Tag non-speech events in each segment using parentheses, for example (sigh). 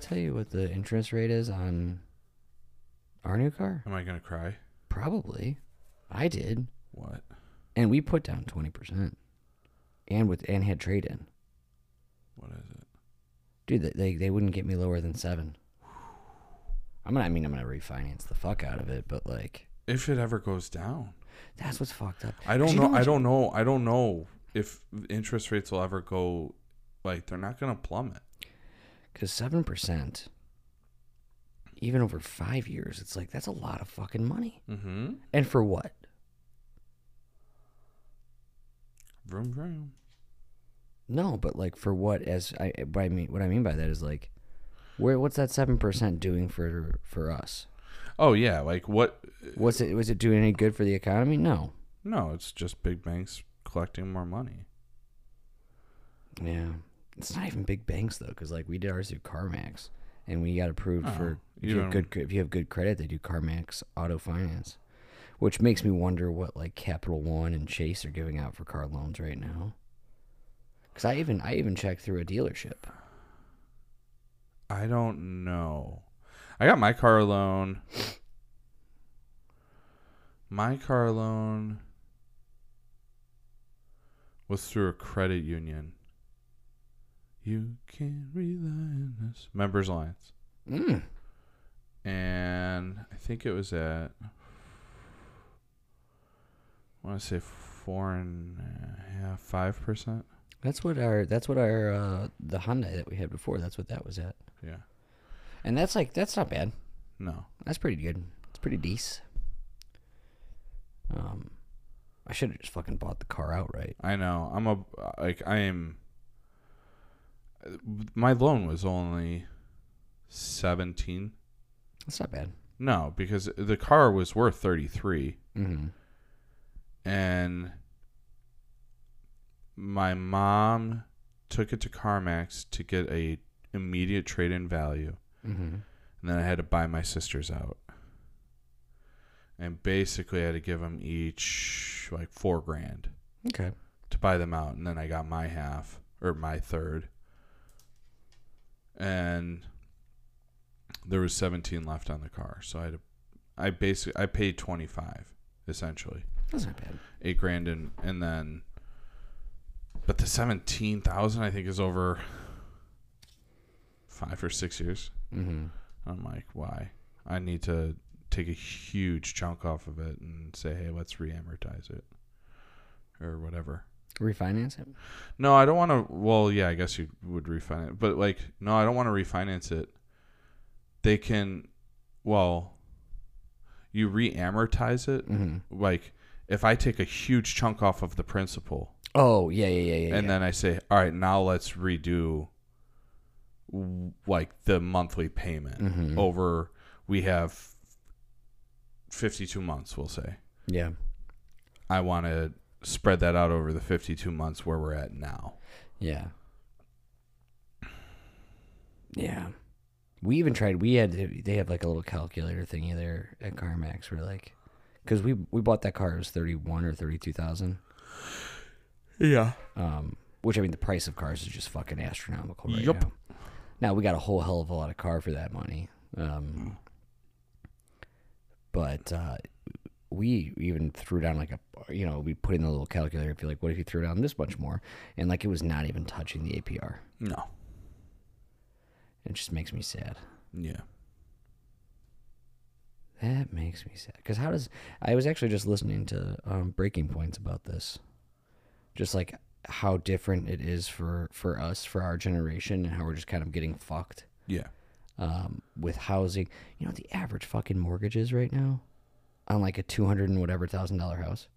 tell you what the interest rate is on our new car? Am I gonna cry? Probably. I did. What? And we put down 20%. And with and had trade in. What is it? Dude, they- they wouldn't get me lower than 7. I'm gonna I mean I'm going to refinance the fuck out of it, but like If it ever goes down, that's what's fucked up. I don't you know. I don't know. I don't know if interest rates will ever go. Like they're not gonna plummet. Cuz 7% even over 5 years, it's like that's a lot of fucking money. Mm-hmm. And for what? Vroom vroom. No, but like for what? As I, what I mean, what I mean by that is like, where? What's that seven percent doing for for us? Oh yeah, like what? What's it? Was it doing any good for the economy? No. No, it's just big banks collecting more money. Yeah, it's not even big banks though, because like we did ours through CarMax, and we got approved Oh, for if you have good if you have good credit, they do CarMax auto finance, which makes me wonder what like Capital One and Chase are giving out for car loans right now. Because I even I even checked through a dealership. I don't know. I got my car loan. My car loan was through a credit union. You can rely on us. Members Alliance. Mm. And I think it was at, I want to say four and a half, five percent. That's what our that's what our uh, the Hyundai that we had before. That's what that was at. Yeah. And that's like that's not bad. No. That's pretty good. It's pretty decent. Um, I should have just fucking bought the car outright. I know. I'm a like I am. My loan was only seventeen. That's not bad. No, because the car was worth thirty three, Mm-hmm. and my mom took it to CarMax to get a immediate trade in value, Mm-hmm. and then I had to buy my sisters out, and basically I had to give them each like four grand. Okay. to buy them out, and then I got my half or my third, and there was seventeen left on the car, so I had to, I basically I paid twenty five essentially That's not bad. eight grand and and then, but the seventeen thousand I think is over five or six years. Mm-hmm. I'm like, why? I need to take a huge chunk off of it and say, hey, let's re-amortize it or whatever. Refinance it. No, I don't want to. Well, yeah, I guess you would refinance, but like, no, I don't want to refinance it. They can, well, you re-amortize it. Mm-hmm. Like, if I take a huge chunk off of the principal, Oh yeah yeah yeah yeah. and yeah. then I say, all right, now let's redo, like the monthly payment Mhm. over. We have fifty-two months. We'll say. yeah. I want to spread that out over the fifty-two months where we're at now. Yeah. Yeah. We even tried. We had they have like a little calculator thingy there at CarMax. We're like, because we we bought that car it was thirty one or thirty two thousand. Yeah. Um, which I mean the price of cars is just fucking astronomical right Yup. now. Now we got a whole hell of a lot of car for that money. Um, but uh, we even threw down like a you know we put in the little calculator. If you like, what if you threw down this much more? And like it was not even touching the APR. No. It just makes me sad. Yeah. That makes me sad. Because how does I was actually just listening to um, Breaking Points about this, just like how different it is for for us for our generation and how we're just kind of getting fucked Yeah. um, with housing. You know what the average fucking mortgage is right now on like a two hundred and whatever thousand dollar house.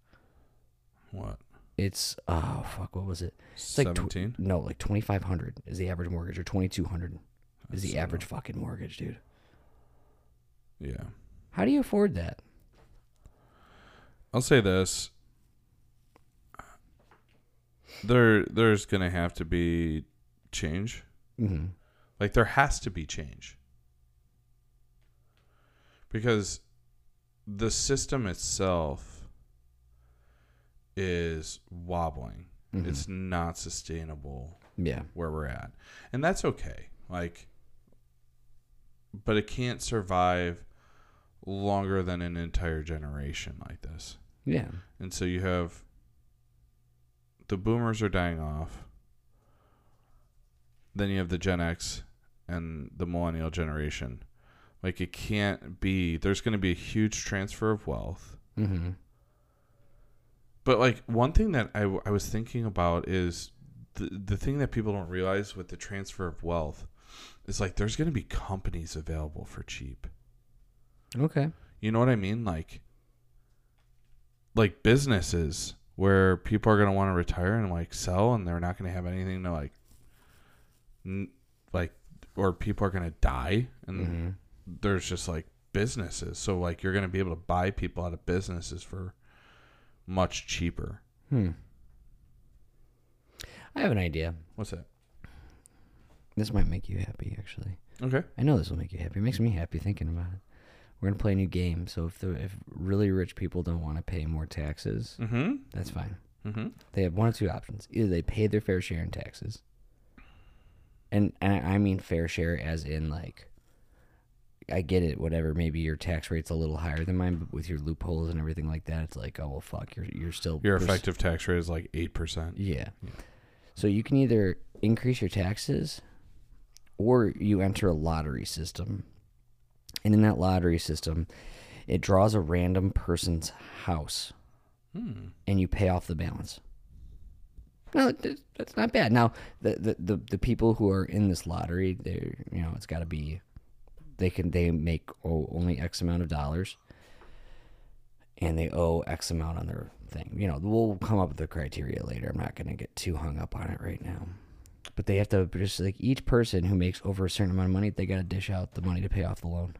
What? It's oh fuck, what was it? It's like tw- Seventeen. no, like twenty five hundred is the average mortgage, or twenty two hundred is the average fucking mortgage, dude. yeah. How do you afford that? I'll say this. There, there's gonna have to be change. Mm-hmm. Like there has to be change because the system itself is wobbling. Mhm. It's not sustainable Yeah. where we're at, and that's okay. Like but it can't survive longer than an entire generation like this. Yeah. And so you have the boomers are dying off. Then you have the Gen X and the millennial generation. Like it can't be there's going to be a huge transfer of wealth. Mm-hmm. But like one thing that I, I was thinking about is the the thing that people don't realize with the transfer of wealth is like there's going to be companies available for cheap. Okay. You know what I mean? Like like businesses where people are going to want to retire and like sell and they're not going to have anything to like n- like or people are going to die and Mm-hmm. There's just like businesses. So like you're going to be able to buy people out of businesses for much cheaper. Hmm. I have an idea. What's that? This might make you happy, actually. Okay. I know this will make you happy. It makes me happy thinking about it. We're gonna play a new game. So if the if really rich people don't want to pay more taxes, Mhm. that's fine. Mhm. They have one or two options. Either they pay their fair share in taxes, and, and I mean fair share as in like, I get it. Whatever, maybe your tax rate's a little higher than mine, but with your loopholes and everything like that, it's like, oh well, fuck, you're you're still Your we're effective tax rate is like 8%. Yeah. So you can either increase your taxes or you enter a lottery system. And in that lottery system, it draws a random person's house Hmm. and you pay off the balance. No, th- that's not bad. Now, the, the, the, the people who are in this lottery, they you know, it's got to be they can they make oh, only X amount of dollars and they owe X amount on their thing. You know, we'll come up with the criteria later. I'm not going to get too hung up on it right now. But they have to just like each person who makes over a certain amount of money, they got to dish out the money to pay off the loan.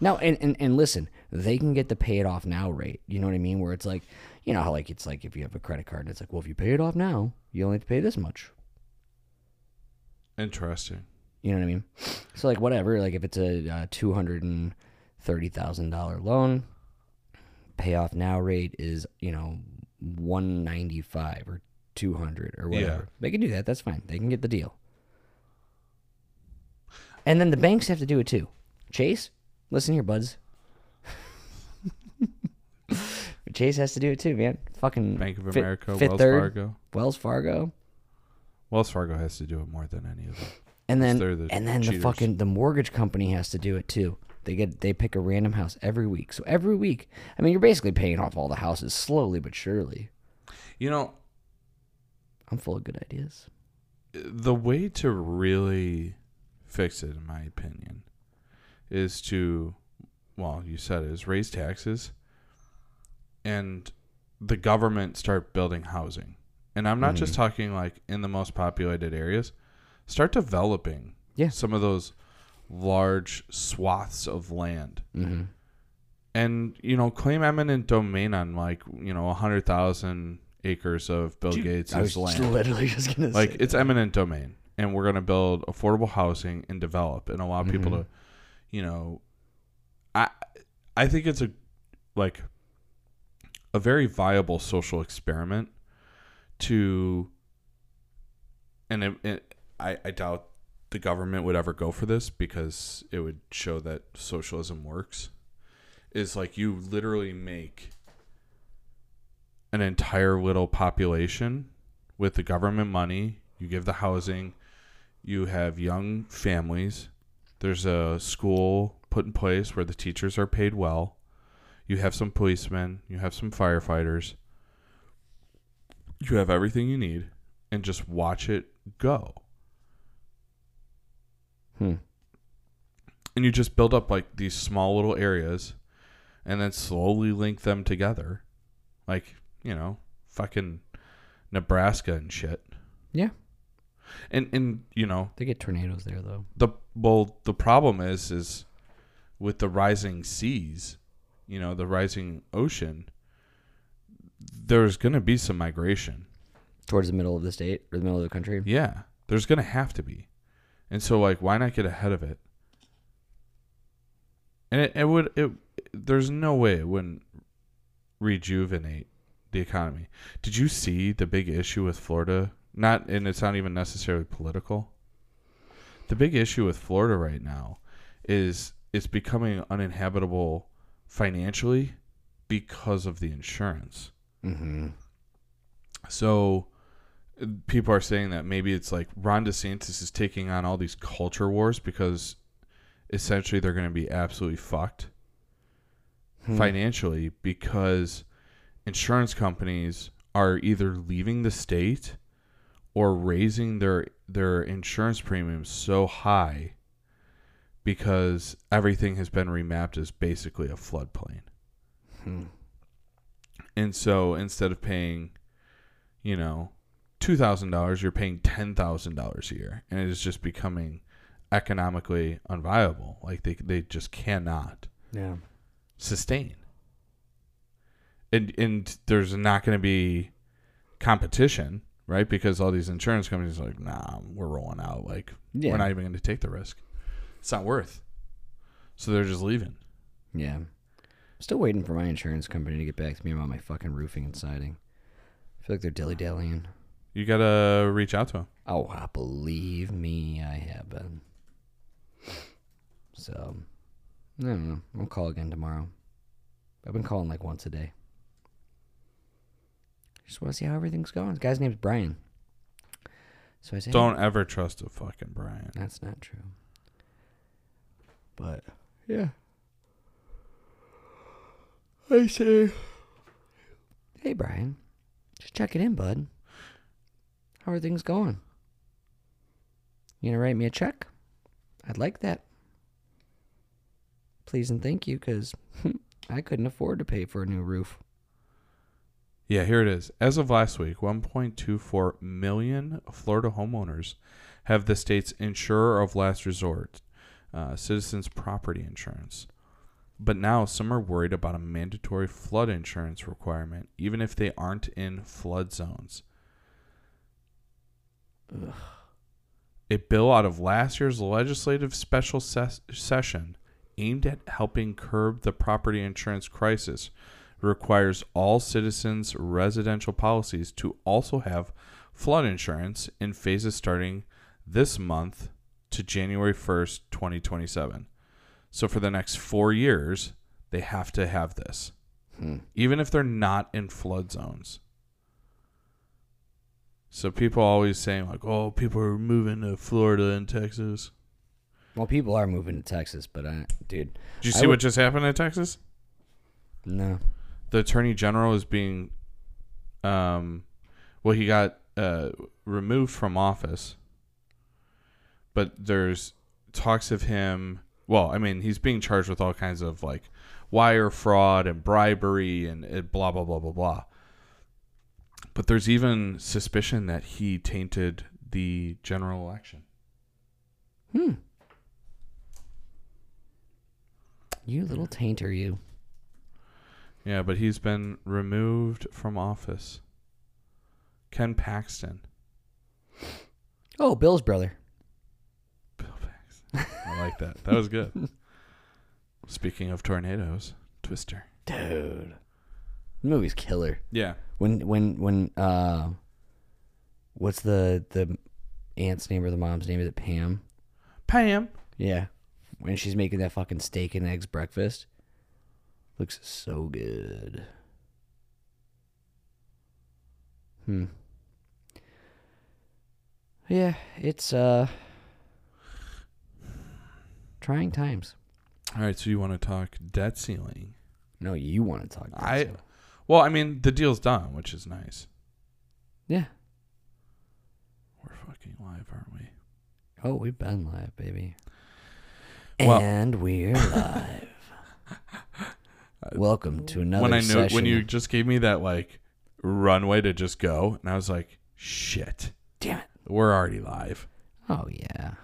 Now, and, and, and listen, they can get the pay it off now rate. You know what I mean? Where it's like, you know how like it's like if you have a credit card, and it's like, well, if you pay it off now, you only have to pay this much. Interesting. You know what I mean? So like whatever, like if it's a uh, two hundred and thirty thousand dollar loan, payoff now rate is you know one ninety five or two hundred or whatever. Yeah. They can do that. That's fine. They can get the deal. And then the banks have to do it too. Chase, listen here, buds. (laughs) Chase has to do it too, man. Fucking Bank of America, Fifth Wells Third. Fargo. Wells Fargo. Wells Fargo has to do it more than any of them. And then the and then the fucking the mortgage company has to do it too. They get they pick a random house every week. So every week, I mean, you're basically paying off all the houses slowly but surely. You know, I'm full of good ideas. the way to really fix it, in my opinion, is to, well, you said it, is raise taxes and the government start building housing. And I'm not just mm-hmm. talking like in the most populated areas. Start developing Yeah. some of those large swaths of land. Mm-hmm. And, you know, claim eminent domain on like, you know, 100,000 acres of Bill Gates' I was land literally just gonna like say it's eminent domain and we're going to build affordable housing and develop and allow people Mhm. to you know i i think it's a like a very viable social experiment to and it, it, I, I doubt the government would ever go for this because it would show that socialism works is like you literally make an entire little population with the government money. You give the housing. You have young families. There's a school put in place where the teachers are paid well. You have some policemen. You have some firefighters. You have everything you need, and just watch it go. Hmm. And you just build up like these small little areas, and then slowly link them together, like you know, fucking Nebraska and shit. Yeah. And and you know They get tornadoes there though. the well the problem is is with the rising seas, you know, the rising ocean. There's gonna be some migration. Towards the middle of the state or the middle of the country. Yeah, there's gonna have to be, and so like, why not get ahead of it? And it, it would it. There's no way it wouldn't rejuvenate the economy. Did you see the big issue with Florida? Not, and it's not even necessarily political. The big issue with Florida right now is it's becoming uninhabitable financially because of the insurance. Mm-hmm. So people are saying that maybe it's like Ron DeSantis is taking on all these culture wars because essentially they're going to be absolutely fucked Hmm. financially because insurance companies are either leaving the state or raising their their insurance premiums so high because everything has been remapped as basically a floodplain. Hmm. And so instead of paying, you know, two thousand dollars, you're paying ten thousand dollars a year, and it is just becoming economically unviable. Like they they just cannot Yeah. sustain. And and there's not going to be competition, right? Because all these insurance companies are like, nah, we're rolling out. Like Yeah. we're not even going to take the risk. It's not worth. So they're just leaving. Yeah. I'm still waiting for my insurance company to get back to me about my fucking roofing and siding. I feel like they're dilly dallying. You got to reach out to him. Oh, I believe me, I have been. So, I don't know. I'll call again tomorrow. I've been calling like once a day. Just want to see how everything's going. The guy's name's Brian. So I say, Don't ever trust a fucking Brian. That's not true. But yeah. I say Hey Brian. Just check it in, bud. How are things going? You gonna write me a check? I'd like that. Please and thank you, because (laughs) I couldn't afford to pay for a new roof. Yeah, here it is. As of last week, 1.24 million Florida homeowners have the state's insurer of last resort, uh, Citizens Property Insurance. But now some are worried about a mandatory flood insurance requirement, even if they aren't in flood zones. A bill out of last year's legislative special ses- session aimed at helping curb the property insurance crisis requires all citizens' residential policies to also have flood insurance in phases starting this month to January 1st, 2027. So for the next 4 years, they have to have this. Hmm. Even if they're not in flood zones. So people always saying like, "Oh, people are moving to Florida and Texas." Well, people are moving to Texas, but I, dude, Did you see would- what just happened in Texas? no. the attorney general is being um well he got uh removed from office but there's talks of him well i mean he's being charged with all kinds of like wire fraud and bribery and, and blah blah blah blah blah but there's even suspicion that he tainted the general election Hmm. You little tainter, you. yeah but he's been removed from office ken paxton Oh, Bill's brother. Bill Paxton. I like that. That was good. (laughs) Speaking of tornadoes, Twister. Dude. The movie's killer. Yeah. When when when uh what's the the aunt's name or the mom's name? Is it Pam? Pam. Yeah. When she's making that fucking steak and eggs breakfast. Looks so good. Hmm. Yeah, it's uh trying times. All right, so you want to talk debt ceiling? No, you want to talk. I- Godzilla. Well, I mean, the deal's done, which is nice. yeah. We're fucking live, aren't we? Oh, we've been live, baby. Well- and we're (laughs) live. Welcome to another when I knew session. when you just gave me that like runway to just go, and I was like, shit, Damn it. we're already live. Oh yeah.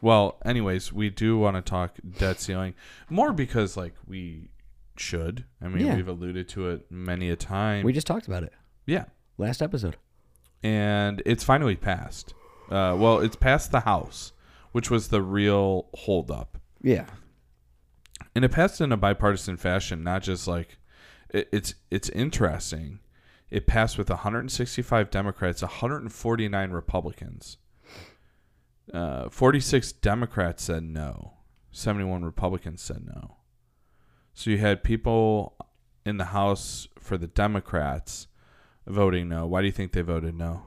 Well, anyways, we do want to talk debt ceiling more because like we should. I mean, Yeah. we've alluded to it many a time. We just talked about it yeah. last episode. and it's finally passed. Uh, well, it's passed the House, which was the real holdup, Yeah. and it passed in a bipartisan fashion. Not just like it, it's it's interesting. It passed with 165 Democrats, 149 Republicans. Uh, 46 Democrats said no, 71 Republicans said no. So you had people in the House for the Democrats voting no. Why do you think they voted no?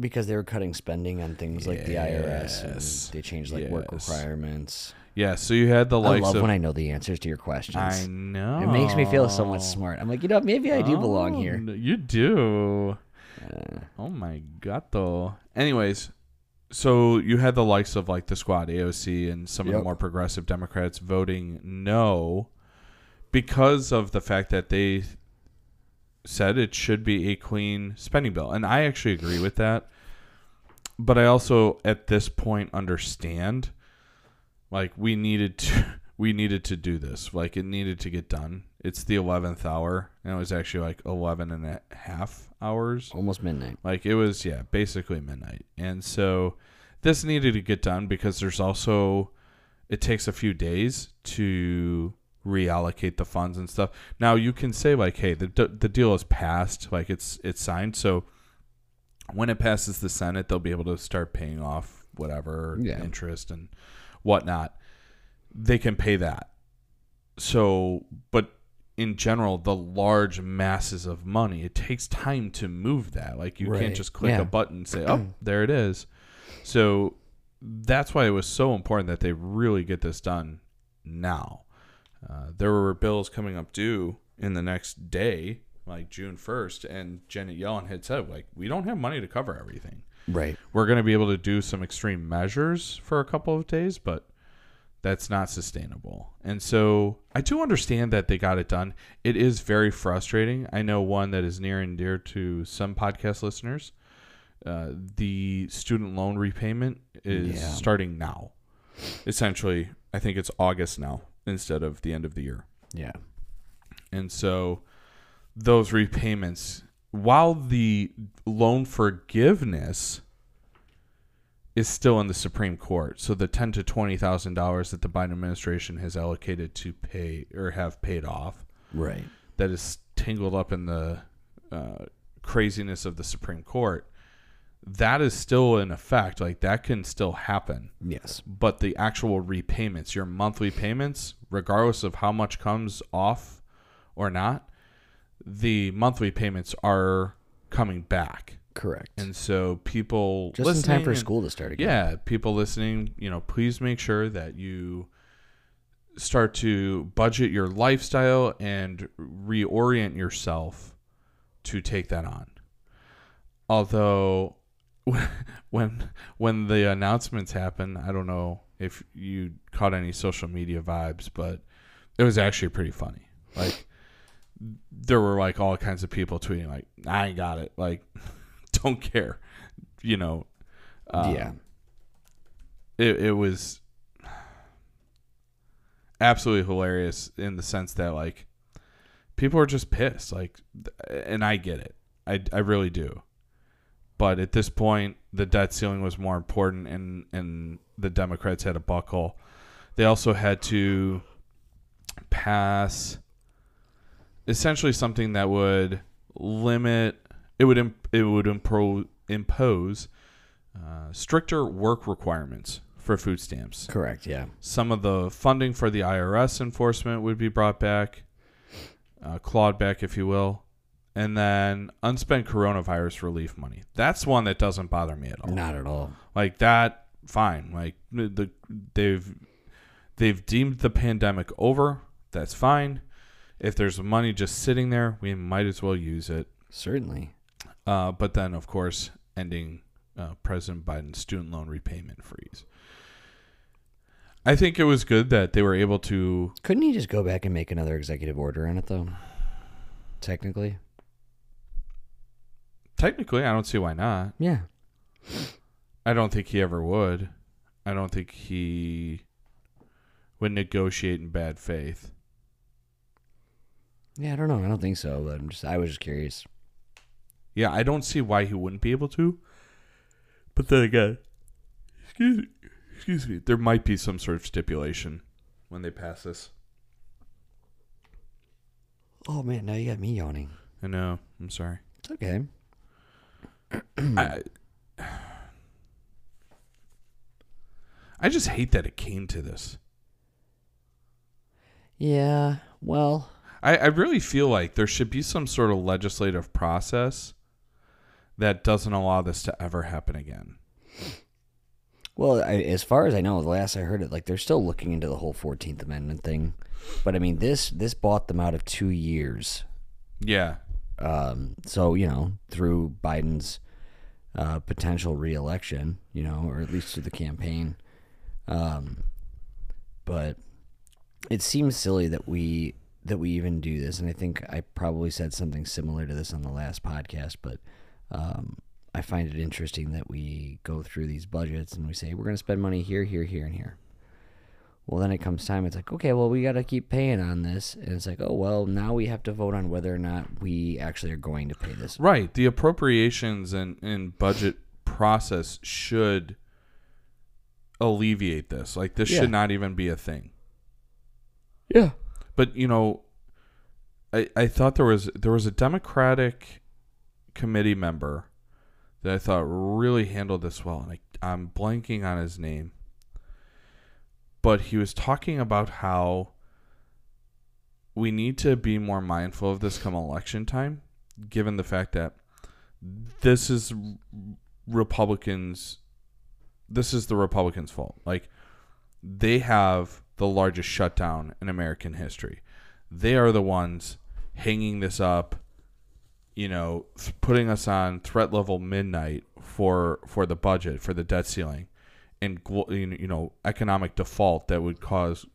Because they were cutting spending on things like the IRS and they changed like work Yes. requirements. Yeah, so you had the I likes love of when I know the answers to your questions. I know. It makes me feel so much smart. I'm like, you know, maybe I do belong Oh, here. n- You do. Oh my god, though. Anyways, so you had the likes of like the Squad, AOC, and some of the more progressive Democrats voting no because of the fact that they said it should be a clean spending bill. And I actually agree with that. But I also at this point understand like we needed to (laughs) we needed to do this. Like it needed to get done. It's the 11th hour and it was actually like 11 and a half hours. almost midnight. Like it was, yeah, basically midnight. And so this needed to get done because there's also, it takes a few days to reallocate the funds and stuff. Now you can say like, hey, the the deal is passed, like it's it's signed. So when it passes the Senate, they'll be able to start paying off whatever Yeah. interest and whatnot. They can pay that. So, but in general, the large masses of money, it takes time to move that. Like you Right. can't just click Yeah. a button and say, (clears throat) "Oh, there it is." So that's why it was so important that they really get this done now. Uh, there were bills coming up due in the next day, like June first, and Janet Yellen had said, "Like we don't have money to cover everything. Right. We're going to be able to do some extreme measures for a couple of days, but." That's not sustainable. And so I do understand that they got it done. It is very frustrating. I know one that is near and dear to some podcast listeners. Uh, the student loan repayment is Yeah. starting now. Essentially, I think it's August now instead of the end of the year. Yeah. And so those repayments, while the loan forgiveness is still in the Supreme Court, so the ten to twenty thousand dollars that the Biden administration has allocated to pay or have paid off, Right. that is tangled up in the uh, craziness of the Supreme Court, that is still in effect. Like that can still happen Yes. but the actual repayments, your monthly payments, regardless of how much comes off or not, the monthly payments are coming back. Correct. And so people Just in time for and- school to start again. Yeah, people listening, you know, please make sure that you start to budget your lifestyle and reorient yourself to take that on. Although (laughs) when when the announcements happened, I don't know if you caught any social media vibes, but it was actually pretty funny. Like there were like all kinds of people tweeting like, "I ain't got it." Like, (laughs) don't care, you know. um, yeah. it, it was absolutely hilarious in the sense that like people are just pissed like and i get it i, I really do but at this point the debt ceiling was more important and and the democrats had a buckle they also had to pass essentially something that would limit it would imp, it would impro, impose uh, stricter work requirements for food stamps. Correct. Yeah. Some of the funding for the IRS enforcement would be brought back, uh, clawed back, if you will, and then unspent coronavirus relief money. That's one that doesn't bother me at all. Not at all. Like that, fine. Like the they've they've deemed the pandemic over. That's fine. If there's money just sitting there, we might as well use it. Certainly. Uh, but then, of course, ending uh, President Biden's student loan repayment freeze. I think it was good that they were able to. Couldn't he just go back and make another executive order on it though? Technically. Technically, I don't see why not. Yeah. I don't think he ever would. I don't think he would negotiate in bad faith. Yeah, I don't know. I don't think so, but I'm just I was just curious. Yeah, I don't see why he wouldn't be able to. But then again, excuse, excuse me, there might be some sort of stipulation when they pass this. Oh man, now you got me yawning. I know. I'm sorry. It's okay. I, (clears throat) I just hate that it came to this. Yeah. Well, I, I really feel like there should be some sort of legislative process that doesn't allow this to ever happen again. well, I, as far as I know, the last I heard it, like they're still looking into the whole Fourteenth Amendment thing. But I mean, this this bought them out of two years. Yeah. Um, so you know, through Biden's uh, potential reelection, you know, or at least through the campaign. Um, but it seems silly that we that we even do this, and I think I probably said something similar to this on the last podcast, but um, I find it interesting that we go through these budgets and we say we're going to spend money here, here, here, and here. Well, then it comes time. It's like, okay, well, we got to keep paying on this, and it's like, oh, well, now we have to vote on whether or not we actually are going to pay this. Right. The appropriations and, and budget process should alleviate this. Like this Yeah. should not even be a thing. Yeah. But you know, I I thought there was there was a Democratic committee member that I thought really handled this well, and I, I'm blanking on his name. But he was talking about how we need to be more mindful of this come election time, given the fact that this is Republicans. This is the Republicans' fault. Like they have the largest shutdown in American history. They are the ones hanging this up, you know, th- putting us on threat level midnight for for the budget for the debt ceiling, and you know economic default that would cause,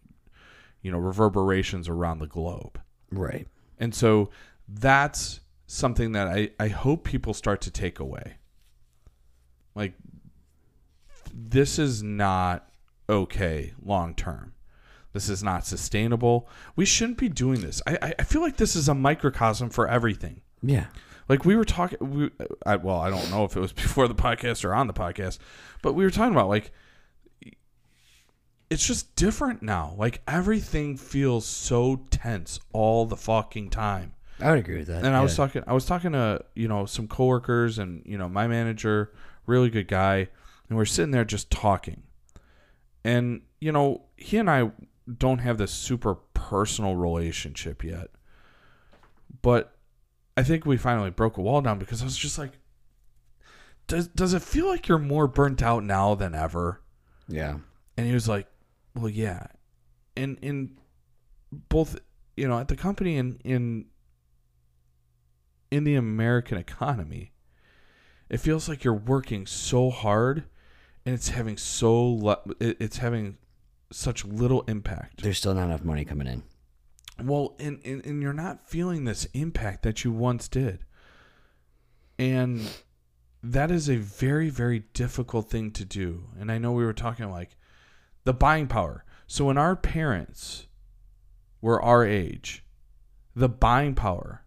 you know, reverberations around the globe. Right. And so that's something that I, I hope people start to take away. Like, this is not okay long term. This is not sustainable. We shouldn't be doing this. I- I feel like this is a microcosm for everything. Yeah. Like we were talking, we, I, well, I don't know if it was (laughs) before the podcast or on the podcast, but we were talking about like it's just different now. Like everything feels so tense all the fucking time. I would agree with that. And I was talking, I was talking to you know some coworkers and you know my manager, really good guy, and we're sitting there just talking, and you know he and I don't have this super personal relationship yet, but I think we finally broke a wall down because I was just like, does does it feel like you're more burnt out now than ever? Yeah. And he was like, "Well, yeah." And in both, you know, at the company and in in the American economy, it feels like you're working so hard and it's having so le- it's having such little impact. There's still not enough money coming in. Well, and, and, and you're not feeling this impact that you once did. And that is a very, very difficult thing to do. And I know we were talking like the buying power. So when our parents were our age, the buying power,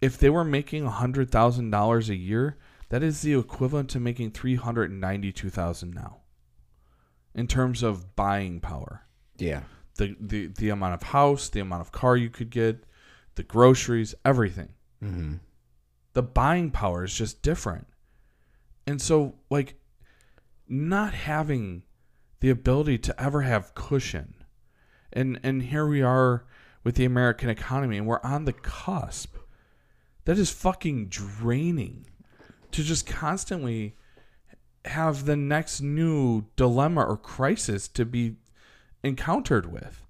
if they were making $100,000 a year, that is the equivalent to making 392,000 now in terms of buying power Yeah. The, the the amount of house, the amount of car you could get, the groceries, everything. Mm-hmm. The buying power is just different. And so like not having the ability to ever have cushion. And and here we are with the American economy and we're on the cusp. That is fucking draining to just constantly have the next new dilemma or crisis to be encountered with.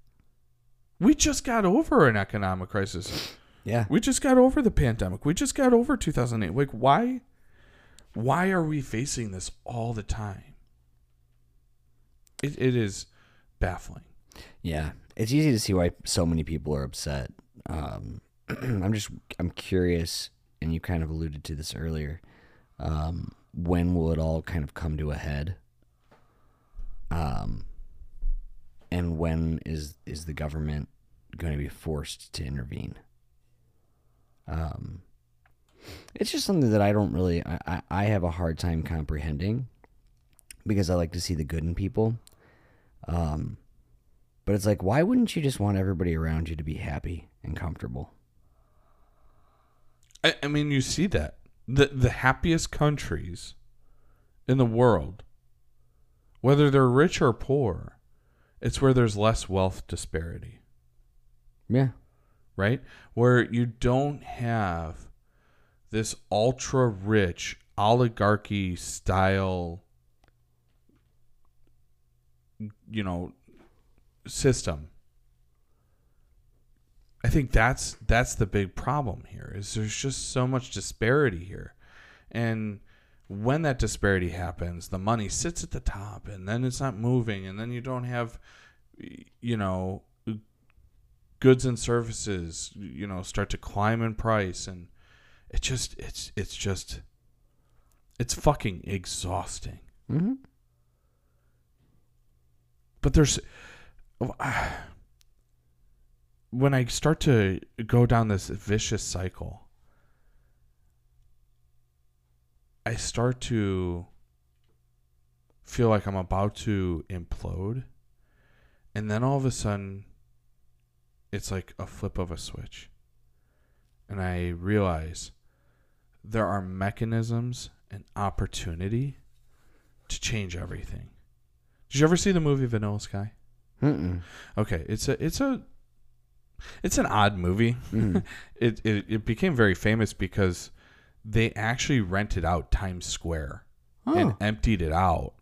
We just got over an economic crisis. Yeah. We just got over the pandemic. We just got over 2008. Like why why are we facing this all the time? It, it is baffling. Yeah. It's easy to see why so many people are upset. Um, (clears throat) I'm just I'm curious, and you kind of alluded to this earlier. Um, when will it all kind of come to a head? Um, and when is is the government going to be forced to intervene? Um, it's just something that I don't really I, I, have a hard time comprehending because I like to see the good in people. Um, but it's like, why wouldn't you just want everybody around you to be happy and comfortable? I, I mean, you see that the the happiest countries in the world, whether they're rich or poor, it's where there's less wealth disparity. Yeah. right? Where you don't have this ultra rich oligarchy style you know system. I think that's that's the big problem here. Is there's just so much disparity here. And when that disparity happens, the money sits at the top and then it's not moving and then you don't have you know goods and services you know start to climb in price and it just it's it's just it's fucking exhausting Mm-hmm. but there's (sighs) when i start to go down this vicious cycle i start to feel like i'm about to implode and then all of a sudden it's like a flip of a switch and i realize there are mechanisms and opportunity to change everything did you ever see the movie vanilla sky Mm-mm. Okay, it's a it's a it's an odd movie. Mhm. (laughs) it, it it became very famous because they actually rented out Times Square and Oh. emptied it out.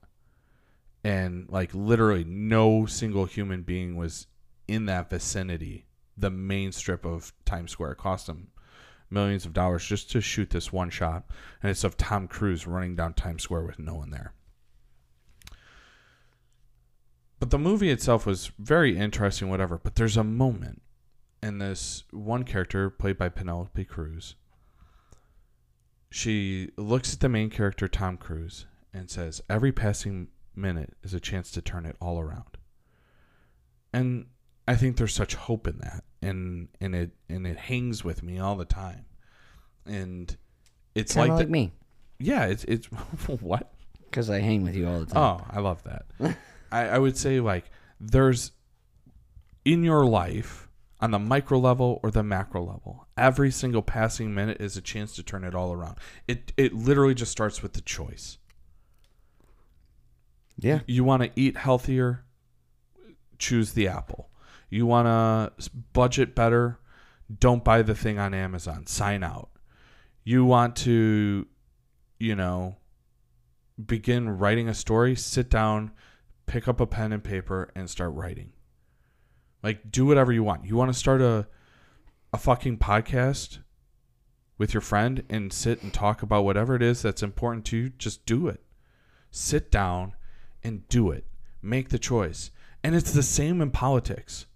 And like literally no single human being was in that vicinity. The main strip of Times Square it cost them millions of dollars just to shoot this one shot. And it's of Tom Cruise running down Times Square with no one there. But the movie itself was very interesting, whatever. But there's a moment in this one character played by Penelope Cruz. She looks at the main character, Tom Cruise, and says, Every passing minute is a chance to turn it all around. And I think there's such hope in that. And and it and it hangs with me all the time. And it's like, like the- me, yeah, it's it's (laughs) what? because I hang with you all the time. Oh, I love that. (laughs) I, I would say like there's in your life on the micro level or the macro level, every single passing minute is a chance to turn it all around. It it literally just starts with the choice. yeah. You want to eat healthier, choose the apple. You want to budget better, don't buy the thing on Amazon. Sign out. You want to, you know, begin writing a story, sit down, pick up a pen and paper and start writing. Like do whatever you want. You want to start a a fucking podcast with your friend and sit and talk about whatever it is that's important to you, just do it. Sit down and do it. Make the choice. And it's the same in politics.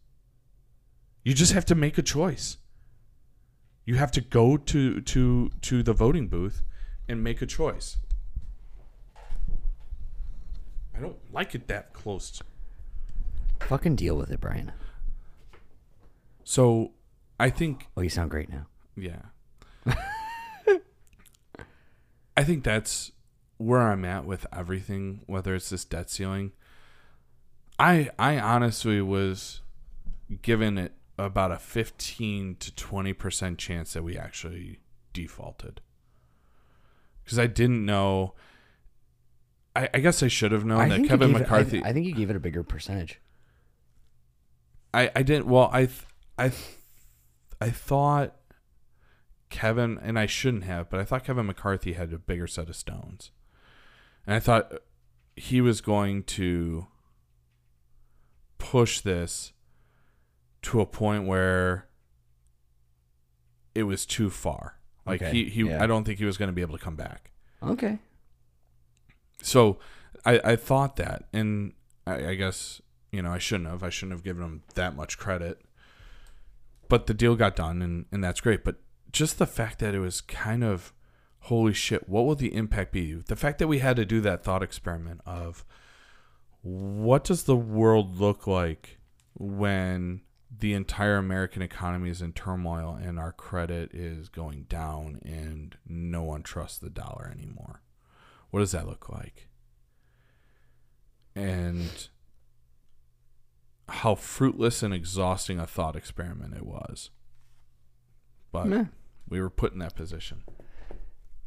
You just have to make a choice. You have to go to to to the voting booth and make a choice. I don't like it that close. Fucking deal with it, Brian. So, I think Oh, you sound great now. yeah. (laughs) I think that's where I'm at with everything, whether it's this debt ceiling. I I honestly was given it about a 15 to 20% chance that we actually defaulted. Cuz I didn't know I, I guess I should have known I that Kevin gave it- I- McCarthy I, think you gave it a bigger percentage. I, I didn't well I th- I th- I thought Kevin and I shouldn't have but I thought Kevin McCarthy had a bigger set of stones and I thought he was going to push this to a point where it was too far like Okay, he, he yeah. I don't think he was going to be able to come back Okay. so I, I thought that, and I, I guess you know I shouldn't have. I shouldn't have given him that much credit. But the deal got done, and and that's great. But just the fact that it was kind of holy shit, what will the impact be? The fact that we had to do that thought experiment of what does the world look like when the entire American economy is in turmoil and our credit is going down and no one trusts the dollar anymore. What does that look like? And how fruitless and exhausting a thought experiment it was. But Meh. we were put in that position.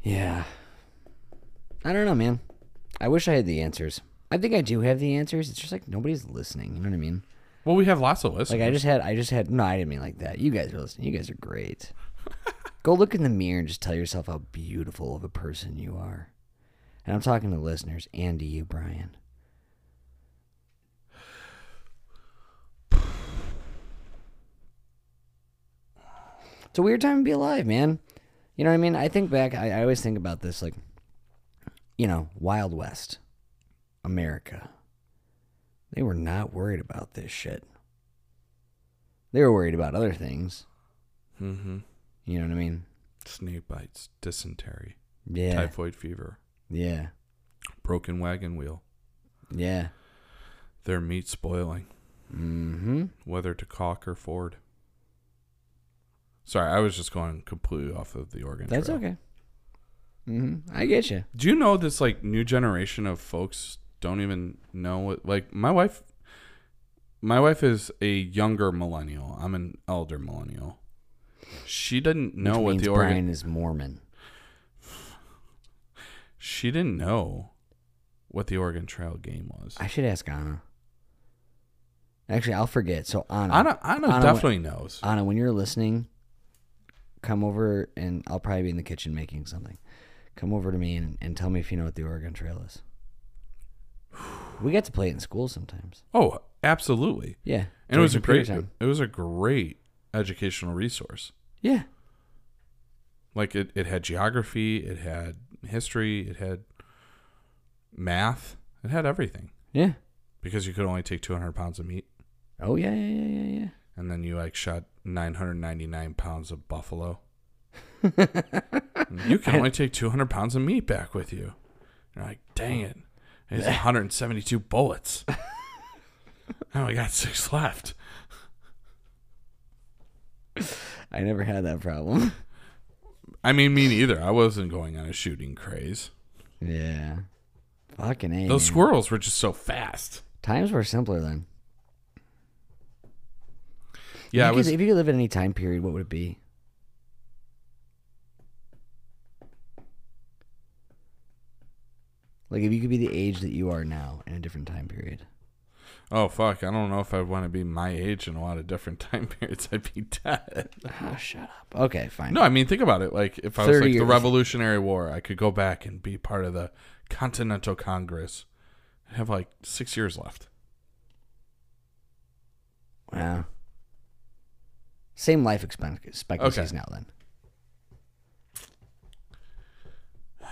Yeah. I don't know, man. I wish I had the answers. I think I do have the answers. It's just like nobody's listening. You know what I mean? Well, we have lots of listeners. Like I just had, I just had. No, I didn't mean like that. You guys are listening. You guys are great. (laughs) Go look in the mirror and just tell yourself how beautiful of a person you are. And I'm talking to listeners and to you, Brian. It's a weird time to be alive, man. You know what I mean? I think back. I, I always think about this, like, you know, Wild West, America. They were not worried about this shit. They were worried about other things. mm-hmm. You know what I mean? snake bites, dysentery, Yeah. typhoid fever, Yeah. broken wagon wheel, Yeah. their meat spoiling, Mm-hmm. whether to caulk or ford. Sorry, I was just going completely off of the Oregon That's Trail. okay. Mm-hmm. I get you. Do you know this like new generation of folks don't even know what like my wife my wife is a younger millennial. I'm an elder millennial. She didn't know Which what the Oregon Brian is Mormon. (sighs) she didn't know what the Oregon Trail game was. I should ask Anna. Actually, I'll forget. So Anna, Anna Anna Anna definitely knows. Anna, when you're listening, come over and I'll probably be in the kitchen making something. Come over to me and, and tell me if you know what the Oregon Trail is. (sighs) We get to play it in school sometimes. Oh, absolutely. Yeah, And it was a great time. it was a great educational resource. Yeah, Like it, it had geography, it had history, it had math, it had everything. yeah. Because you could only take 200 pounds of meat. Oh yeah, yeah, yeah, yeah, yeah. and then you like shot 999 pounds of buffalo. (laughs) you can only take 200 pounds of meat back with you. You're like, dang it. It's 172 bullets. I only got six left. I never had that problem. I mean, me neither. I wasn't going on a shooting craze. yeah, fucking a. Those man. squirrels were just so fast. Times were simpler then. Yeah, if you, was. could, if you could live at any time period, what would it be? Like if you could be the age that you are now in a different time period. Oh fuck! I don't know if I'd want to be my age in a lot of different (laughs) time periods. I'd be dead. Oh, shut up. Okay, fine. No, I mean think about it. Like if I was 30 like the. Revolutionary War, I could go back and be part of the Continental Congress. I have like six years left. Wow. Same life expect- expectancies Okay. now then. (sighs)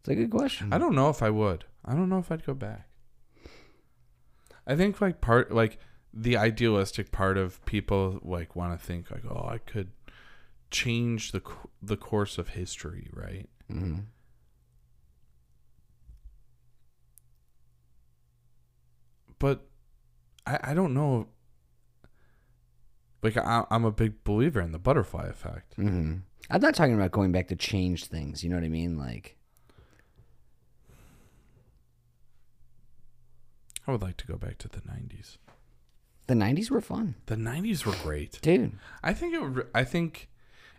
It's a good question. I don't know if I would. I don't know if I'd go back. I think like part like the idealistic part of people like want to think like oh I could change the co- the course of history, right? Mhm. But I I don't know. Like I, I'm a big believer in the butterfly effect. Mhm. I'm not talking about going back to change things. You know what I mean? Like, I would like to go back to the 90s. the 90s were fun. The 90s were great. Dude. I think it would, I think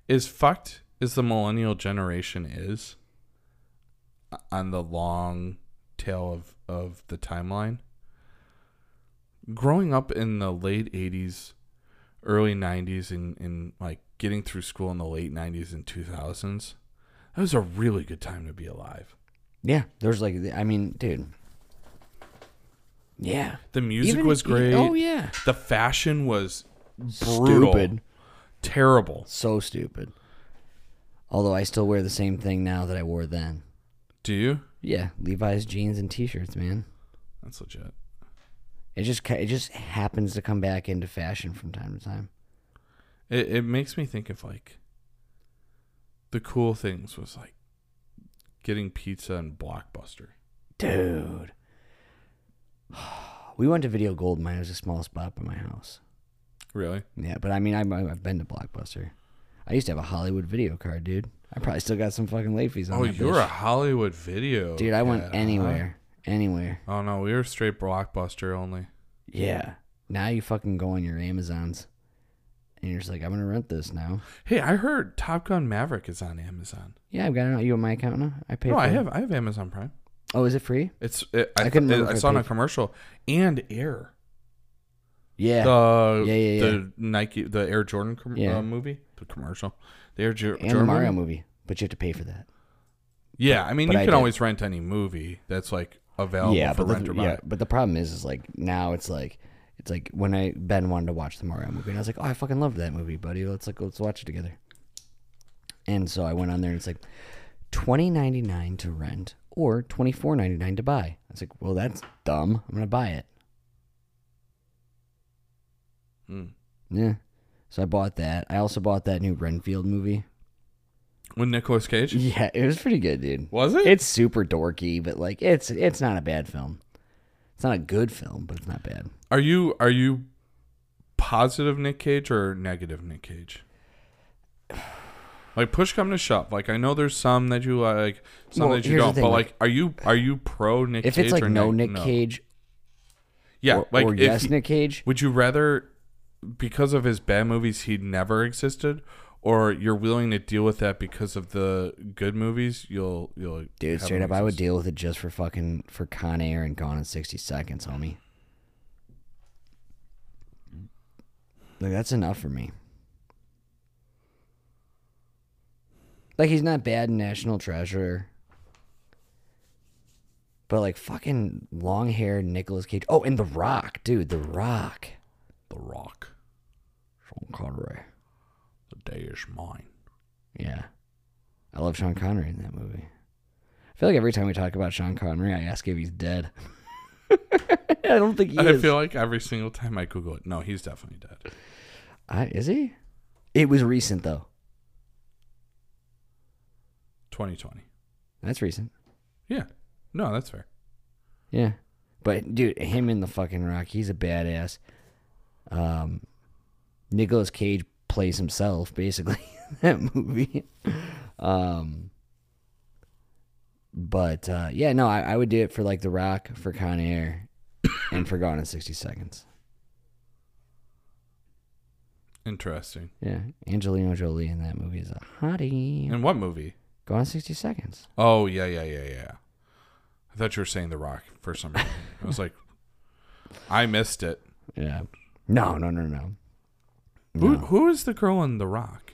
as fucked as the millennial generation is uh, on the long tail of, of the timeline. Growing up in the late 80s, early 90s and, and like getting through school in the late 90s and 2000s, that was a really good time to be alive. Yeah. There's like, I mean, dude. Yeah. The music Even- was oh, great. Oh, yeah. The fashion was brutal. Stupid. Terrible. So stupid. Although I still wear the same thing now that I wore then. Do you? Yeah, Levi's jeans and t-shirts, man. That's legit. It just it just happens to come back into fashion from time to time. It it makes me think of like the cool things was like getting pizza and Blockbuster. Dude. (sighs) We went to Video Gold Mine. It was a small spot by my house. Really? Yeah, but I mean, I've, I've been to Blockbuster. I used to have a Hollywood video card, dude. I probably still got some fucking late fees on Oh, you're bitch. a Hollywood video. Dude, I went cat, huh? anywhere. Anywhere. Oh no, we were straight Blockbuster only. Yeah. Now you fucking go on your Amazons. And you're just like, I'm going to rent this now. Hey, I heard Top Gun Maverick is on Amazon. Yeah, I've got it. On you on my account now? I paid No, for I it. have I have Amazon Prime. Oh, is it free? It's it, I, I couldn't remember I I saw it on a commercial and Air. Yeah. The Yeah, yeah, yeah. the Nike the Air Jordan com- Yeah. uh, movie, the commercial, the Air jo- and the Jordan Mario movie? movie, but you have to pay for that. Yeah, I mean But you can did. always rent any movie that's like available yeah, for but rent the, or buy. yeah, but the problem is, is like now it's like it's like when I Ben wanted to watch the Mario movie, and I was like, oh, I fucking loved that movie, buddy. Let's like let's watch it together. And so I went on there, and it's like twenty ninety nine to rent or twenty four ninety nine to buy. I was like, well, that's dumb. I'm gonna buy it. Mm. Yeah. So I bought that. I also bought that new Renfield movie. With Nicolas Cage, Yeah, it was pretty good, dude. was it? It's super dorky, but like it's it's not a bad film. It's not a good film, but it's not bad. Are you are you positive Nick Cage or negative Nick Cage? Like push come to shove. Like I know there's some that you like, some Well, that you don't. thing, but like- like, are you are you pro Nick If Cage? it's like or no Nick Cage yeah, or, like or if yes he- Nick Cage, Would you rather, because of his bad movies, he never existed, or you're willing to deal with that because of the good movies? You'll you'll dude, straight up, I would deal with it just for fucking for Con Air and Gone in sixty seconds, homie. Like that's enough for me. Like he's not bad in National Treasure. But like fucking long haired Nicolas Cage. Oh, and The Rock, dude, The Rock. The Rock. Sean Connery. Day is mine. Yeah. I love Sean Connery in that movie. I feel like every time we talk about Sean Connery, I ask if he's dead. (laughs) I don't think he I is. feel like every single time I Google it, no, he's definitely dead. I, is he? It was recent though. 2020. That's recent. Yeah, no, that's fair. Yeah. But dude, him in the fucking rock, he's a badass. Um Nicolas Cage plays himself, basically, (laughs) in that movie. Um but uh yeah, no, I, I would do it for like The Rock, for Con Air, (coughs) and for Gone in sixty seconds. Interesting. Yeah. Angelina Jolie in that movie is a hottie. In what movie? Gone in sixty seconds. Oh yeah, yeah, yeah, yeah. I thought you were saying The Rock for some reason. I was like, (laughs) I missed it. Yeah. No, no, no, no. Who No. who is the girl in The Rock?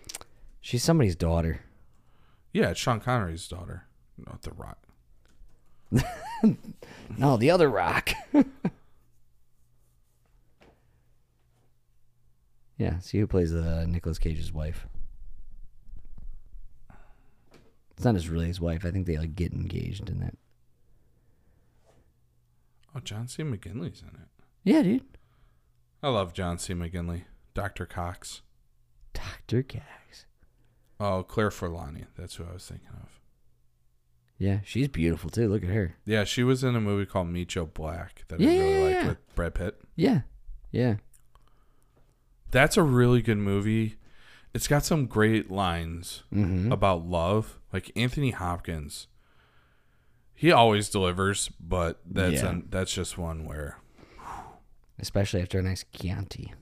She's somebody's daughter. Yeah, it's Sean Connery's daughter. Not The Rock. (laughs) No, the other rock. (laughs) yeah, see who plays uh, Nicolas Cage's wife. It's not his really his wife. I think they like get engaged in that. Oh, John C. McGinley's in it. Yeah, dude. I love John C. McGinley. Dr. Cox. Doctor Gags. Oh, Claire Forlani. That's who I was thinking of. Yeah, she's beautiful too. Look at her. Yeah, she was in a movie called Meet Joe Black that Yeah, I really yeah, liked yeah. with Brad Pitt. Yeah, yeah. That's a really good movie. It's got some great lines Mm-hmm. about love. Like Anthony Hopkins, he always delivers, but that's that's just one where Especially after a nice Chianti.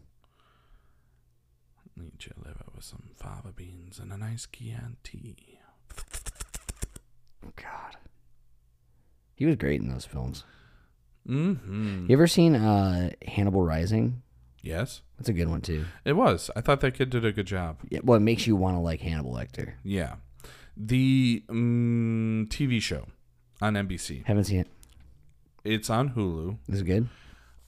Need your to live it with some fava beans and a nice Chianti. Oh God. He was great in those films. Mm-hmm. You ever seen uh, Hannibal Rising? Yes, That's a good one too. it was. I thought that kid did a good job. Yeah, well, it makes you want to like Hannibal Lecter. Yeah, the mm, TV show on NBC. Haven't seen it. It's on Hulu. Is it good?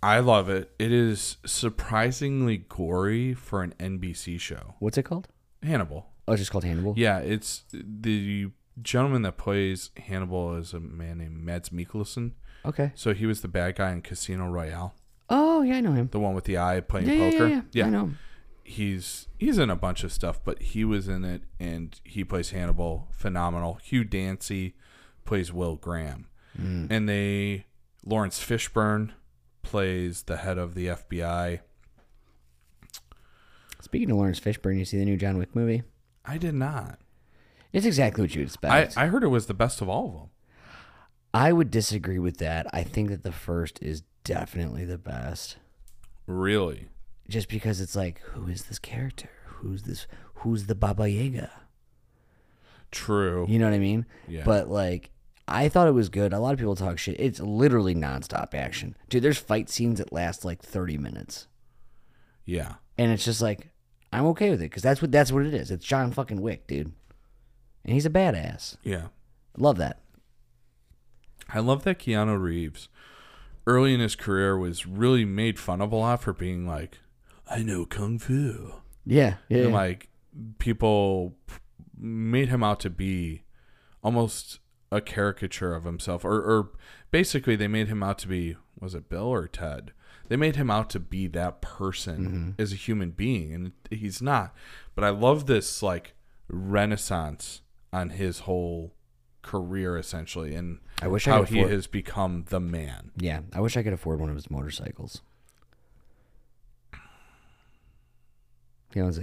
I love it. It is surprisingly gory for an NBC show. What's it called? Hannibal. Oh, it's just called Hannibal. Yeah, it's the gentleman that plays Hannibal is a man named Mads Mikkelsen. Okay. So he was the bad guy in Casino Royale, Oh yeah, I know him. the one with the eye playing Yeah, yeah, poker. yeah, yeah. I know. him. he's he's in a bunch of stuff, but he was in it and he plays Hannibal, phenomenal. Hugh Dancy plays Will Graham, Mm. and they Laurence Fishburne plays the head of the FBI. Speaking of Laurence Fishburne, you see the new John Wick movie? I did not. It's exactly what you'd I, expect. I heard it was the best of all of them. I would disagree with that. I think that the first is definitely the best. Really? Just because it's like, who is this character? Who's this? Who's the Baba Yaga? True. You know what I mean? Yeah. But like, I thought it was good. A lot of people talk shit. It's literally nonstop action, dude. There's fight scenes that last like 30 minutes, Yeah. and it's just like I'm okay with it because that's what that's what it is. It's John fucking Wick, dude, and he's a badass. Yeah. Love that. I love that Keanu Reeves early in his career was really made fun of a lot for being like, I know kung fu. Yeah, yeah. And yeah. like people made him out to be almost a caricature of himself or, or basically they made him out to be was it Bill or Ted? They made him out to be that person mm-hmm. as a human being and he's not. But I love this like renaissance on his whole career essentially and I wish I how could he has become the man. yeah, I wish I could afford one of his motorcycles.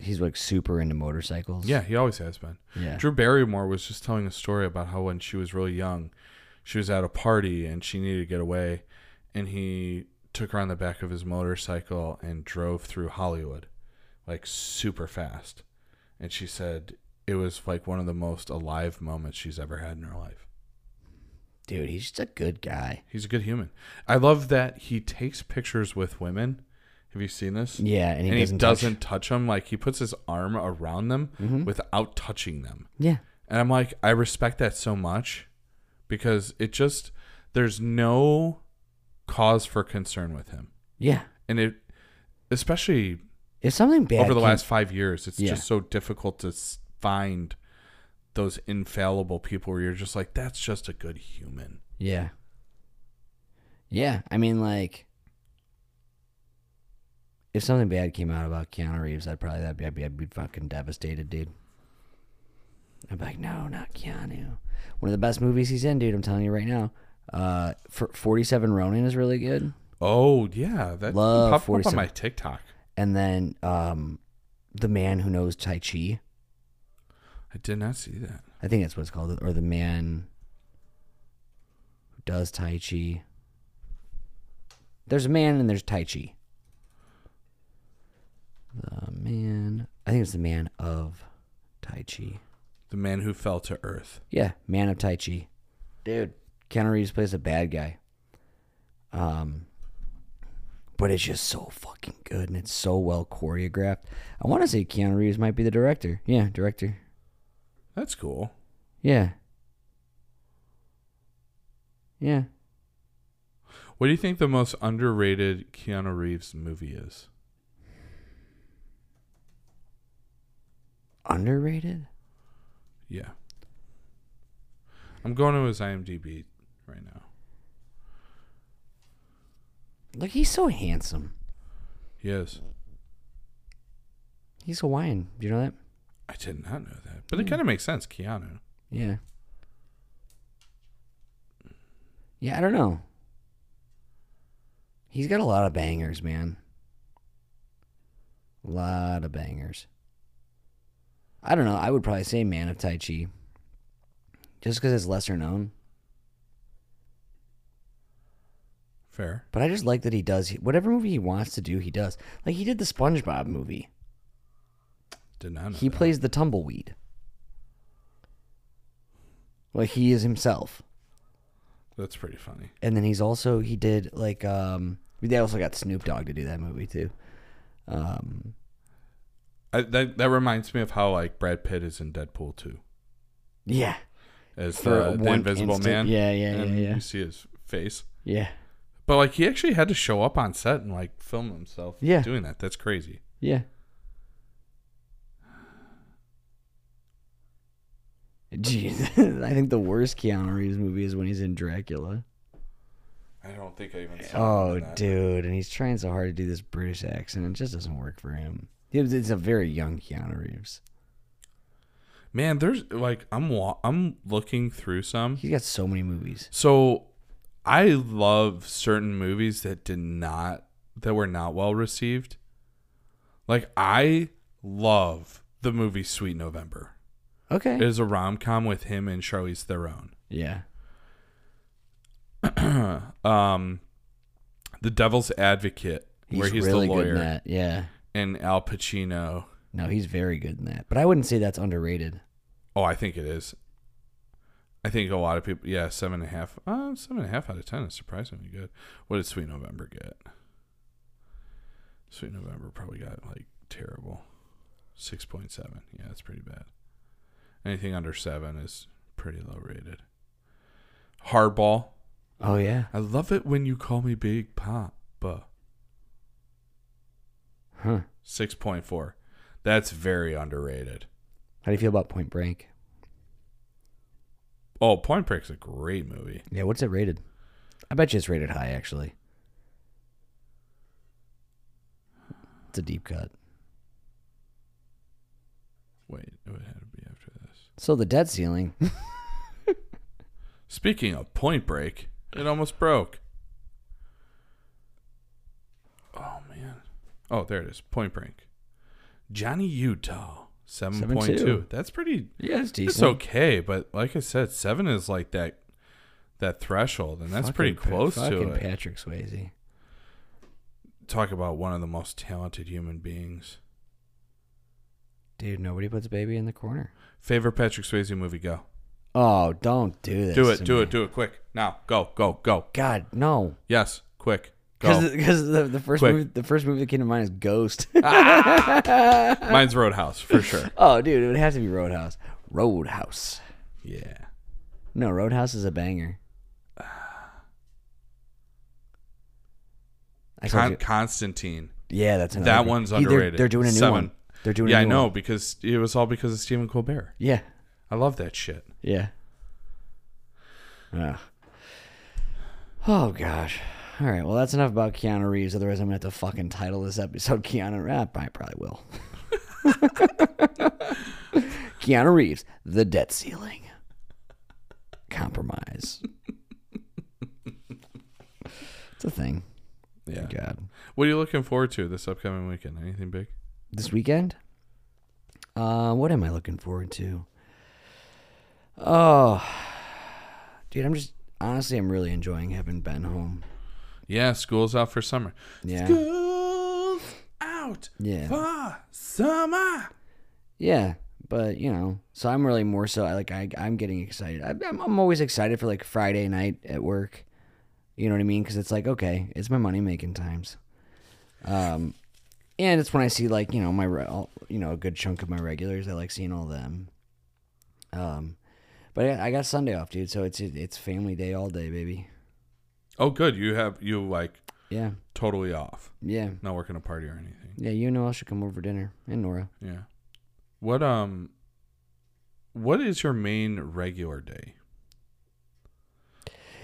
He's like super into motorcycles. Yeah, he always has been. yeah. Drew Barrymore was just telling a story about how when she was really young, she was at a party and she needed to get away, and he took her on the back of his motorcycle and drove through Hollywood, like super fast. And she said it was like one of the most alive moments she's ever had in her life. Dude, he's just a good guy. He's a good human. I love that he takes pictures with women. Have you seen this? Yeah, and he and doesn't. he touch- doesn't touch them. Like he puts his arm around them Mhm. without touching them. Yeah. And I'm like, I respect that so much because it just there's no cause for concern with him. Yeah. And it especially If something bad over the last 5 years, it's Yeah. just so difficult to find those infallible people where you're just like that's just a good human. Yeah. Yeah, I mean, like, if something bad came out about Keanu Reeves, I'd probably that'd be, I'd be, I'd be fucking devastated, dude. I'd be like, no, not Keanu. One of the best movies he's in, dude. I'm telling you right now. Uh, for 47 Ronin is really good, Oh, yeah, that Love popped up 47. on my TikTok. and then um, the man who knows Tai Chi. I did not see that. I think that's what it's called, or the man who does Tai Chi. There's a man and there's Tai Chi. The man, I think it's the man of Tai Chi. The man who fell to earth. Yeah, man of Tai Chi. Dude, Keanu Reeves plays a bad guy. Um, but it's just so fucking good and it's so well choreographed. I want to say Keanu Reeves might be the director. Yeah, director. That's cool. Yeah. Yeah. What do you think the most underrated Keanu Reeves movie is? Underrated? Yeah. I'm going to his IMDb right now. Look, he's so handsome. He is. He's Hawaiian. Do you know that? I did not know that. But it hmm. kind of makes sense, Keanu. Yeah. Yeah, I don't know. He's got a lot of bangers, man. A lot of bangers. I don't know. I would probably say Man of Tai Chi. Just because it's lesser known. Fair. But I just like that he does whatever movie he wants to do, he does. Like he did the SpongeBob movie. Did not know. He that. plays the tumbleweed. Like he is himself. That's pretty funny. And then he's also he did like um they also got Snoop Dogg to do that movie too. Um I, that that reminds me of how like Brad Pitt is in Deadpool 2 yeah. as the, the Invisible instant. Man. Yeah, yeah, yeah, yeah. You see his face, Yeah. but like he actually had to show up on set and like film himself. Yeah. doing that. That's crazy. Yeah. Jeez. (laughs) I think the worst Keanu Reeves movie is when he's in Dracula. I don't think I even. Saw oh, that. Oh, dude, and he's trying so hard to do this British accent. It just doesn't work for him. It's it's a very young Keanu Reeves. man, there's like I'm wa- I'm looking through some. He's got so many movies. So I love certain movies that did not that were not well received. Like I love the movie Sweet November. Okay. It is a rom com with him and Charlize Theron. yeah. (clears throat) um, The Devil's Advocate, He's, where he's really the good in lawyer, that. Yeah. And Al Pacino. No, he's very good in that. But I wouldn't say that's underrated. Oh, I think it is. I think a lot of people, yeah, seven and a half. Uh, seven and a half out of ten is surprisingly good. What did Sweet November get? Sweet November probably got like terrible. Six point seven. Yeah, that's pretty bad. Anything under seven is pretty low rated. Hardball. Oh yeah. I love it when you call me Big Papa. Huh. Six point four. That's very underrated. How do you feel about Point Break? Oh, Point Break's a great movie. Yeah, what's it rated? I bet you it's rated high actually. It's a deep cut. Wait, it would have to be after this. So the debt ceiling. (laughs) Speaking of Point Break, it almost broke. Oh man. Oh, there it is. Point Break. Johnny Utah. 7.2. 7.2. That's pretty yeah, it's decent. it's okay, but like I said, 7 is like that that threshold and that's pretty Fucking- close to fucking it. Patrick Swayze. Talk about one of the most talented human beings. Dude, nobody puts baby in the corner. Favorite Patrick Swayze movie go. Oh, don't do this. do it, do me. it, do it quick. Now. Go, go, go. God, no. Yes, quick. Because the, the first Quick. movie, the first movie that came to mind is Ghost. Ah. (laughs) Mine's Roadhouse for sure. oh, dude, it would have to be Roadhouse. Roadhouse. Yeah. No, Roadhouse is a banger. I told Con- you. Constantine. Yeah, that's another That good- one's He- they're- underrated. They're, doing a new Seven. one. They're doing. Yeah, a I new know One. because it was all because of Stephen Colbert. Yeah, I love that shit. yeah. Ugh. Oh gosh. All right. Well, that's enough about Keanu Reeves. Otherwise, I'm gonna have to fucking title this episode (laughs) Keanu. Ah, I probably will. (laughs) Keanu Reeves, the debt ceiling, compromise. it's a thing. Yeah. God. What are you looking forward to this upcoming weekend? Anything big? this weekend. Uh, what am I looking forward to? Oh, (sighs) dude, I'm just honestly, I'm really enjoying having Ben home. Yeah, school's out for summer. Yeah, School's out yeah, for summer. yeah. But you know, so I'm really more so. Like I I'm getting excited. I, I'm I'm always excited for like Friday night at work. You know what I mean? Because it's like okay, it's my money making times. Um, and it's when I see like you know my all- you know a good chunk of my regulars. I like seeing all them. Um, but I, I got Sunday off, dude. So it's it's family day all day, baby. Oh, good. You have you like Yeah, totally off. yeah, Not working a party or anything. yeah. You know I should come over for dinner, and Nora. Yeah. What um what is your main regular day?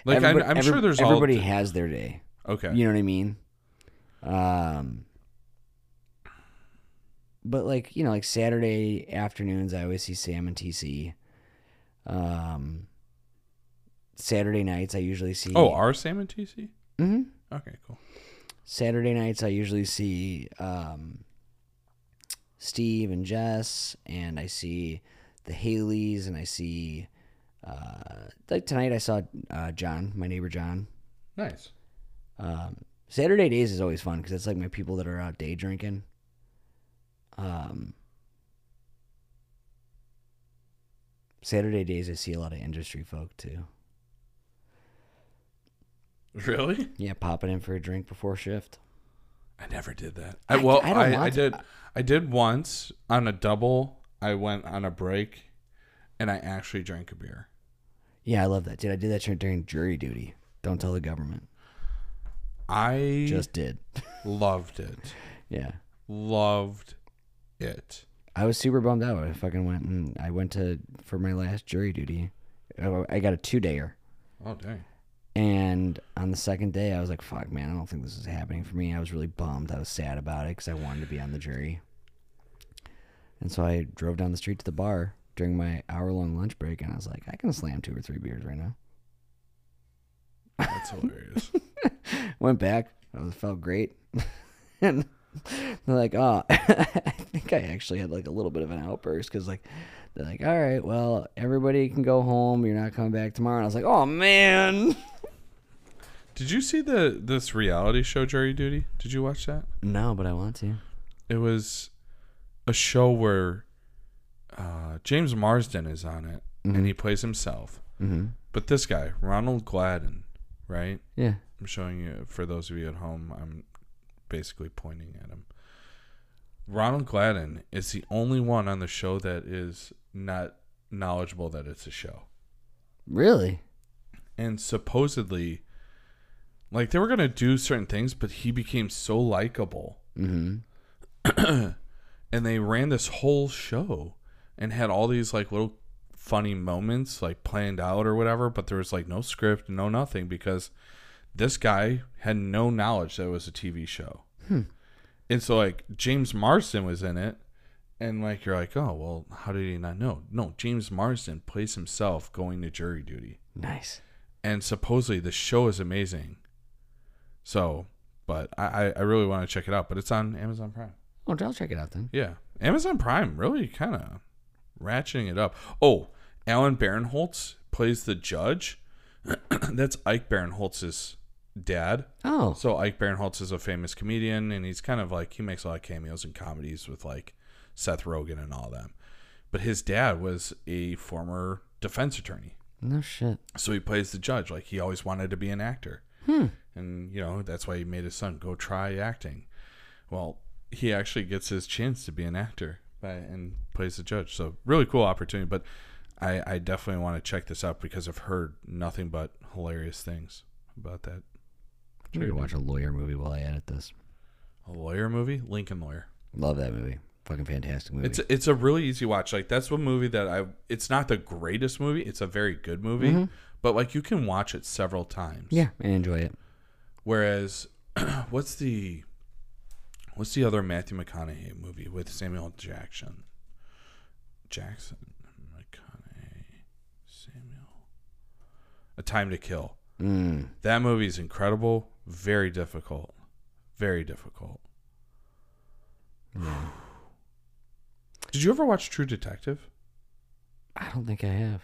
Like Everybody- I'm, I'm every- sure there's everybody all has their day. Okay. You know what I mean? Um, but like you know, like Saturday afternoons, I always see Sam and TC. Um, Saturday nights, I usually see. Oh, are Sam and TC? hmm Okay, cool. Saturday nights, I usually see um, Steve and Jess, and I see the Haleys, and I see uh, like tonight I saw uh, John, my neighbor John. Nice. Um, Saturday days is always fun because it's like my people that are out day drinking. Um, Saturday days, I see a lot of industry folk too. Really? Yeah, popping in for a drink before shift. I never did that. I I, well, I I, I, did. I did once on a double. I went on a break, and I actually drank a beer. Yeah, I love that. dude. I did that during jury duty? Don't tell the government. I Just did. loved it. (laughs) Yeah. Loved it. I was super bummed out. I fucking went and I went to for my last jury duty. I I got a two dayer. Oh dang. And on the second day, I was like, fuck, man, I don't think this is happening for me. I was really bummed. I was sad about it because I wanted to be on the jury. And so I drove down the street to the bar during my hour long lunch break, and I was like, I can slam two or three beers right now. That's hilarious. (laughs) Went back. I felt great. (laughs) and they're like, oh, (laughs) I think I actually had like a little bit of an outburst because, like, they're like, all right, well, everybody can go home. You're not coming back tomorrow. And I was like, oh, man. Did you see the this reality show Jury Duty? Did you watch that? No, but I want to. It was a show where uh, James Marsden is on it, Mm-hmm. and he plays himself. Mm-hmm. But this guy, Ronald Gladden, right? Yeah. I'm showing you for those of you at home. I'm basically pointing at him. Ronald Gladden is the only one on the show that is not knowledgeable that it's a show. Really? And supposedly, like they were gonna do certain things, but he became so likable, Mm-hmm. (clears throat) and they ran this whole show and had all these like little funny moments like planned out or whatever. But there was like no script, no nothing because this guy had no knowledge that it was a TV show. And so like James Marsden was in it, and like you're like, oh well, how did he not know? No, James Marsden plays himself going to jury duty, Nice. and supposedly the show is amazing. So, but I I, really want to check it out, but it's on Amazon Prime. Oh, I'll check it out then. Yeah, Amazon Prime really kind of ratcheting it up. Oh, Alan Barinholtz plays the judge. (clears throat) That's Ike Barinholtz's dad. Oh. So Ike Barinholtz is a famous comedian, and he's kind of like he makes a lot of cameos in comedies with like Seth Rogen and all them. But his dad was a former defense attorney, No shit. so he plays the judge. Like he always wanted to be an actor, Hmm. and you know that's why he made his son go try acting. Well, he actually gets his chance to be an actor by, and plays the judge. So really cool opportunity. But I, I definitely want to check this out because I've heard nothing but hilarious things about that. I'm gonna watch a lawyer movie while I edit this. A lawyer movie, Lincoln Lawyer. Love that movie. Fucking fantastic movie. It's it's a really easy watch. Like that's one movie that I. It's not the greatest movie. It's a very good movie, but like you can watch it several times. yeah, and enjoy it. Whereas, (clears throat) what's the, what's the other Matthew McConaughey movie with Samuel Jackson? Jackson McConaughey Samuel. A Time to Kill. Mm. That movie is incredible. Very difficult. Very difficult. Did you ever watch True Detective? I don't think I have.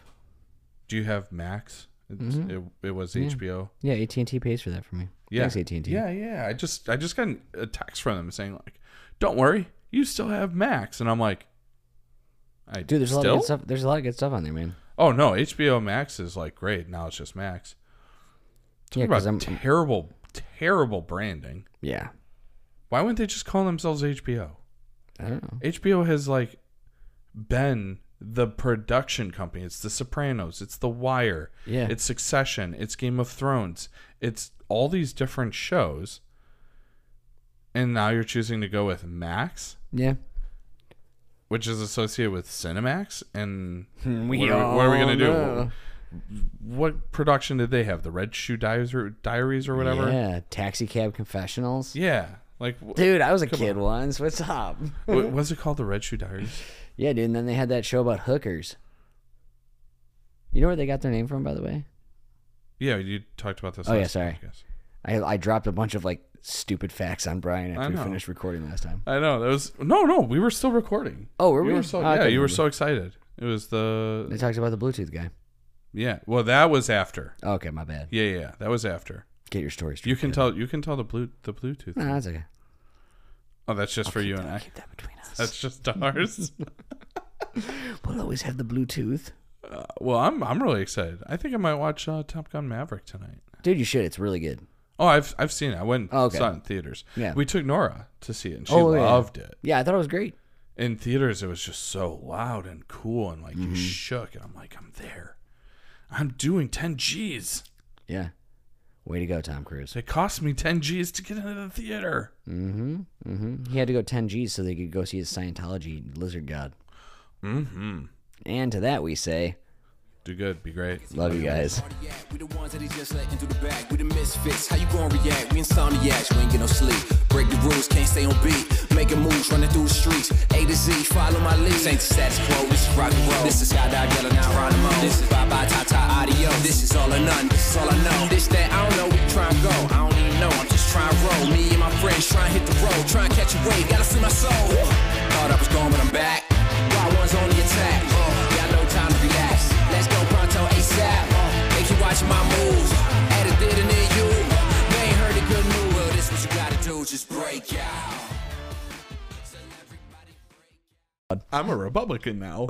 Do you have Max? It's, Mhm. it, it was Yeah. HBO. Yeah, AT and T pays for that for me. Yeah. AT and T. Yeah, yeah. I just I just got a text from them saying like, "Don't worry, you still have Max," and I'm like, "I Dude, there's a lot of good stuff. There's a lot of good stuff on there, man. Oh no, HBO Max is like great. Now it's just Max. Talk Yeah, about I'm- terrible, terrible branding. Yeah. Why wouldn't they just call themselves HBO? I don't know. HBO has like been the production company. It's The Sopranos. It's The Wire. Yeah. It's Succession. It's Game of Thrones. It's all these different shows. And now you're choosing to go with Max, Yeah. which is associated with Cinemax. And (laughs) We what, are, what are we gonna do? know. What production did they have? The Red Shoe Diaries or, Diaries or whatever. Yeah. Taxi cab confessionals. Yeah. Like, Dude, I was a kid on. once. What's up? what (laughs) was it called? The Red Shoe Diaries. Yeah, dude. And then they had that show about hookers. You know where they got their name from, by the way? Yeah, you talked about this. Oh, yeah, sorry. podcast. I I dropped a bunch of like stupid facts on Brian after we finished recording last time. I know that was no, no. We were still recording. Oh, were You we? were so Oh, yeah, you were so excited. It was the. They talked about the Bluetooth guy. yeah. Well, that was after. Oh, okay, my bad. Yeah, yeah, yeah, that was after. Get your stories. You can tell. You can tell the blue the Bluetooth. No, that's okay. Oh, that's just for you and I. Keep that between. That's just ours. (laughs) We'll always have the Bluetooth. uh, well, I'm I'm really excited. I think I might watch uh, Top Gun Maverick tonight. Dude, you should. It's really good. Oh, I've I've seen it. I went Oh, okay. saw it in theaters. Yeah. We took Nora to see it, and she Oh, yeah. loved it. Yeah, I thought it was great. In theaters, it was just so loud and cool, and like Mm-hmm. you shook, and I'm like, I'm there. I'm doing 10 G's. Yeah. Way to go, Tom Cruise. It cost me 10 G's to get into the theater. Mm-hmm. Mm-hmm. He had to go 10 G's so they could go see his Scientology lizard god. Mm-hmm. And to that we say, Do good. Be great. love you guys. We the ones that he just let into the bag. We the misfits. How you gonna react? We insomniacs. We ain't get no sleep. Break the rules, can't stay on beat. Making moves, running through the streets. A to Z, follow my lead. This ain't the status quo. This is rock and roll. This is Skydive Yellow now Geronimo. This is bye bye ta ta audio. This is all or none. This is all I know. This that I don't know. We try and go. I don't even know. I'm just trying to roll. Me and my friends trying to hit the road. Trying to catch a wave. Gotta free my soul. Thought I was gone, but I'm back. My moves. Then you. Ain't heard a good news. Well, this what you gotta do. Just break out. I'm a Republican now.